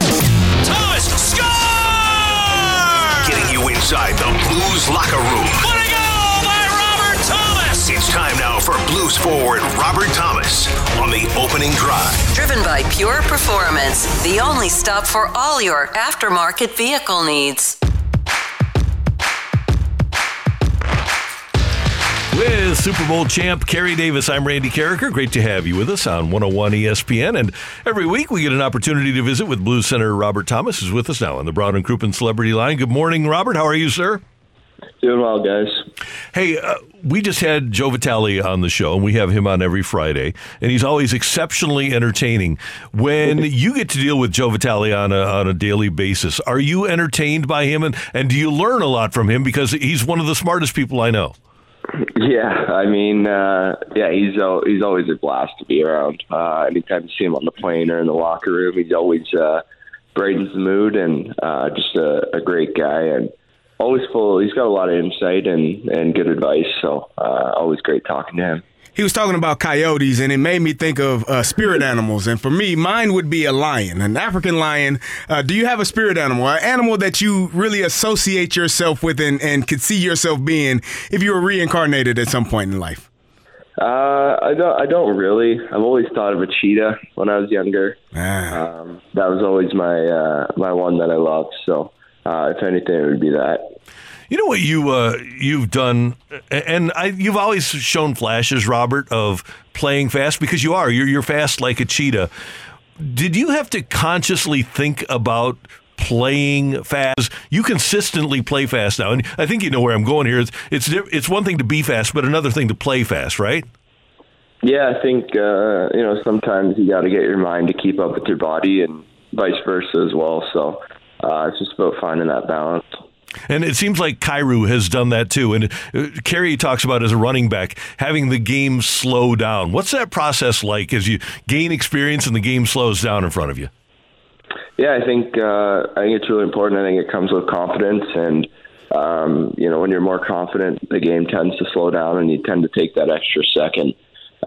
Thomas score! Getting you inside the Blues locker room. What a goal by Robert Thomas! It's time now for Blues forward Robert Thomas on the opening drive. Driven by Pure Performance, the only stop for all your aftermarket vehicle needs. With Super Bowl champ Carey Davis, I'm Randy Karraker. Great to have you with us on 101 ESPN. And every week we get an opportunity to visit with Blues Center Robert Thomas, who's with us now on the Brown and Crouppen Celebrity Line. Good morning, Robert. How are you, sir? Doing well, guys. Hey, uh, we just had Joe Vitale on the show, and we have him on every Friday, and he's always exceptionally entertaining. When you get to deal with Joe Vitale on a on a daily basis, are you entertained by him, and, and do you learn a lot from him because he's one of the smartest people I know? Yeah, I mean, uh, yeah, he's he's always a blast to be around. Uh, anytime you see him on the plane or in the locker room, he's always uh, brightens the mood and uh, just a, a great guy and always full. He's got a lot of insight and and good advice. So uh, always great talking to him. He was talking about coyotes, and it made me think of uh, spirit animals. And for me, mine would be a lion, an African lion. Uh, do you have a spirit animal, an animal that you really associate yourself with and, and could see yourself being if you were reincarnated at some point in life? Uh, I don't. I don't really. I've always thought of a cheetah when I was younger. Ah. Um, that was always my uh, my one that I loved. So uh, if anything, it would be that. You know what you uh, you've done, and I, you've always shown flashes, Robert, of playing fast because you are. You're you're fast like a cheetah. Did you have to consciously think about playing fast? You consistently play fast now, and I think you know where I'm going here. It's it's it's one thing to be fast, but another thing to play fast, right? Yeah, I think uh, you know sometimes you got to get your mind to keep up with your body, and vice versa as well. So uh, it's just about finding that balance. And it seems like Kyrou has done that too. And uh, Carey talks about as a running back having the game slow down. What's that process like as you gain experience and the game slows down in front of you? Yeah, I think uh, I think it's really important. I think it comes with confidence, and um, you know when you're more confident, the game tends to slow down, and you tend to take that extra second.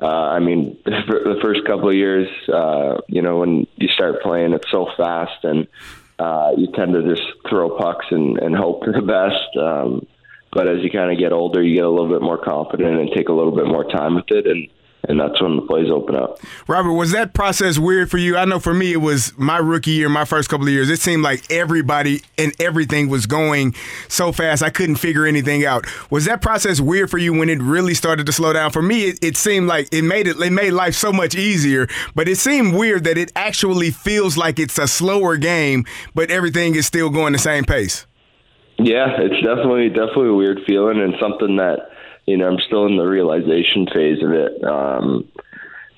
Uh, I mean, the first couple of years, uh, you know, when you start playing, it's so fast, and uh, you tend to just throw pucks and, and hope for the best. Um, but as you kind of get older, you get a little bit more confident and take a little bit more time with it, and and that's when the plays open up. Robert, was that process weird for you? I know for me, it was my rookie year, my first couple of years. It seemed like everybody and everything was going so fast, I couldn't figure anything out. Was that process weird for you when it really started to slow down? For me, it, it seemed like it made it, it made life so much easier. But it seemed weird that it actually feels like it's a slower game, but everything is still going the same pace. Yeah, it's definitely definitely a weird feeling and something that you know I'm still in the realization phase of it. Um,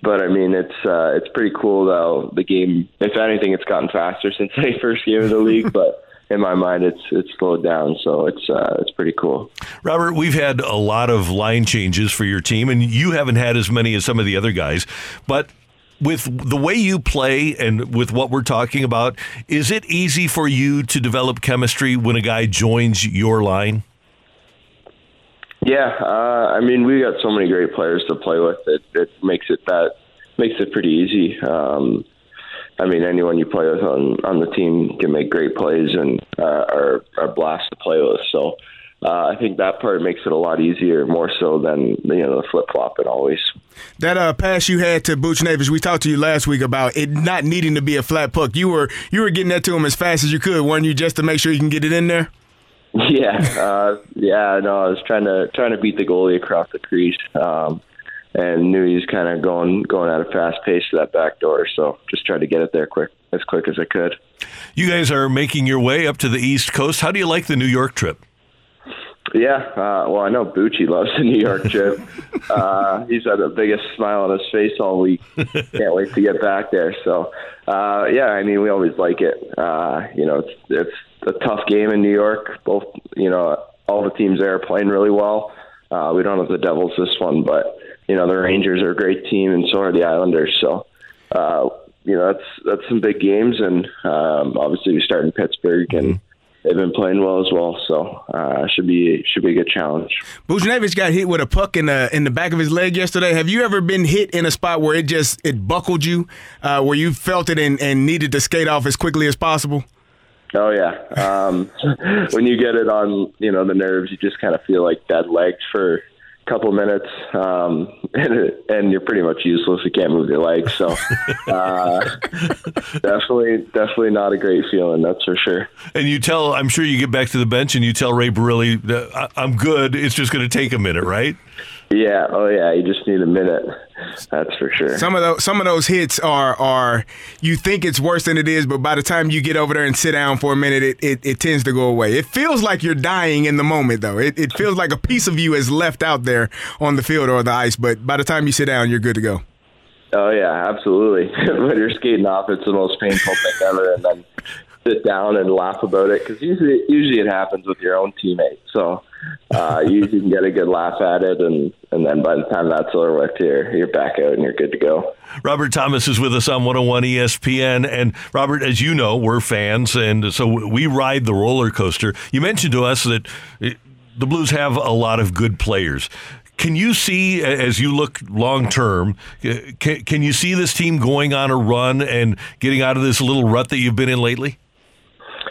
but I mean, it's uh, it's pretty cool though. The game, if anything, it's gotten faster since I first came in the league. But in my mind, it's it's slowed down, so it's uh, it's pretty cool. Robert, we've had a lot of line changes for your team, and you haven't had as many as some of the other guys. But with the way you play and with what we're talking about, is it easy for you to develop chemistry when a guy joins your line? Yeah, uh, I mean, we got so many great players to play with. It it makes it that makes it pretty easy. Um, I mean, anyone you play with on on the team can make great plays and uh, are are blast to play with. So. Uh, I think that part makes it a lot easier, more so than you know the flip flop. flopping always. That uh, pass you had to Buchnevich, we talked to you last week about it not needing to be a flat puck. You were you were getting that to him as fast as you could, weren't you? Just to make sure you can get it in there. Yeah, uh, yeah. No, I was trying to trying to beat the goalie across the crease, um, and knew he was kind of going going at a fast pace to that back door. So just tried to get it there quick. as quick as I could. You guys are making your way up to the East Coast. How do you like the New York trip? Yeah, uh, well, I know Bucci loves the New York trip. uh, he's had the biggest smile on his face all week. Can't wait to get back there. So, uh, yeah, I mean, we always like it. Uh, you know, it's it's a tough game in New York. Both, you know, all the teams there are playing really well. Uh, we don't have the Devils this one, but you know, the Rangers are a great team, and so are the Islanders. So, uh, you know, that's that's some big games, and um, obviously we start in Pittsburgh and they've been playing well as well. So uh, should be should be a good challenge. Buchnevich got hit with a puck in the in the back of his leg yesterday. Have you ever been hit in a spot where it just it buckled you, uh, where you felt it and, and needed to skate off as quickly as possible? Oh yeah. Um, when you get it on, you know, the nerves, you just kind of feel like dead legged for couple minutes, um, and, and you're pretty much useless. You can't move your legs. So, uh, definitely, definitely not a great feeling. That's for sure. And you tell, I'm sure you get back to the bench and you tell Ray Barile, I'm good. It's just going to take a minute, right? Yeah. Oh, yeah. You just need a minute. That's for sure. Some of those some of those hits are are you think it's worse than it is, but by the time you get over there and sit down for a minute, it, it, it tends to go away. It feels like you're dying in the moment, though. It, it feels like a piece of you is left out there on the field or the ice, but by the time you sit down, you're good to go. Oh yeah, absolutely. when you're skating off, it's the most painful thing ever, and then sit down and laugh about it because usually usually it happens with your own teammate. So uh, you can get a good laugh at it, and and then by the time that's over with, you're you're back out and you're good to go. Robert Thomas is with us on 101 ESPN, and Robert, as you know, we're fans, and so we ride the roller coaster. You mentioned to us that. It, the Blues have a lot of good players. Can you see, as you look long term, can, can you see this team going on a run and getting out of this little rut that you've been in lately?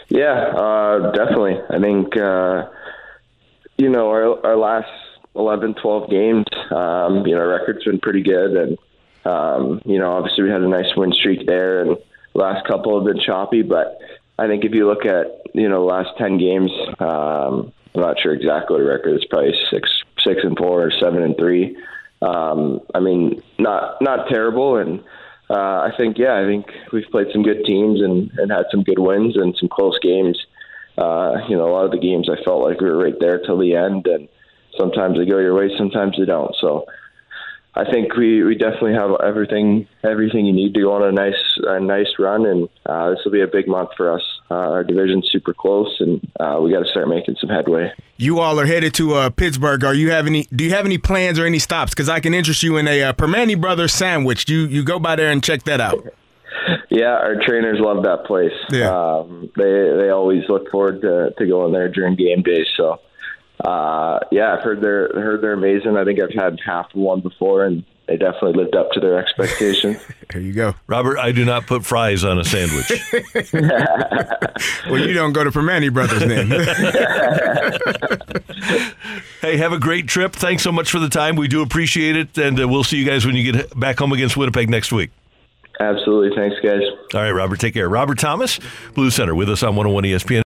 Yeah, uh, definitely. I think uh, you know our our last 11, 12 games, um, you know, our record's been pretty good, and um, you know, obviously we had a nice win streak there, and last couple have been choppy. But I think if you look at you know last ten games, um, I'm not sure exactly the record is, probably six six and four or seven and three. Um, I mean, not not terrible, and uh, I think yeah, I think we've played some good teams and, and had some good wins and some close games. Uh, you know, a lot of the games I felt like we were right there till the end, and sometimes they go your way, sometimes they don't. So I think we, we definitely have everything everything you need to go on a nice a nice run, and uh, this will be a big month for us. Uh, our division's super close, and uh, we got to start making some headway. You all are headed to uh, Pittsburgh. Are you have any? Do you have any plans or any stops? Because I can interest you in a uh, Primanti Brothers sandwich. You you go by there and check that out. Yeah, our trainers love that place. Yeah. Um, they they always look forward to, to going there during game days. So uh, yeah, I've heard they're heard they're amazing. I think I've had half of one before, and they definitely lived up to their expectations. there you go, Robert. I do not put fries on a sandwich. well, you don't go to Primanti Brothers then. hey, have a great trip. Thanks so much for the time. We do appreciate it, and uh, we'll see you guys when you get back home against Winnipeg next week. Absolutely. Thanks, guys. All right, Robert. Take care. Robert Thomas, Blue Center, with us on 101 ESPN.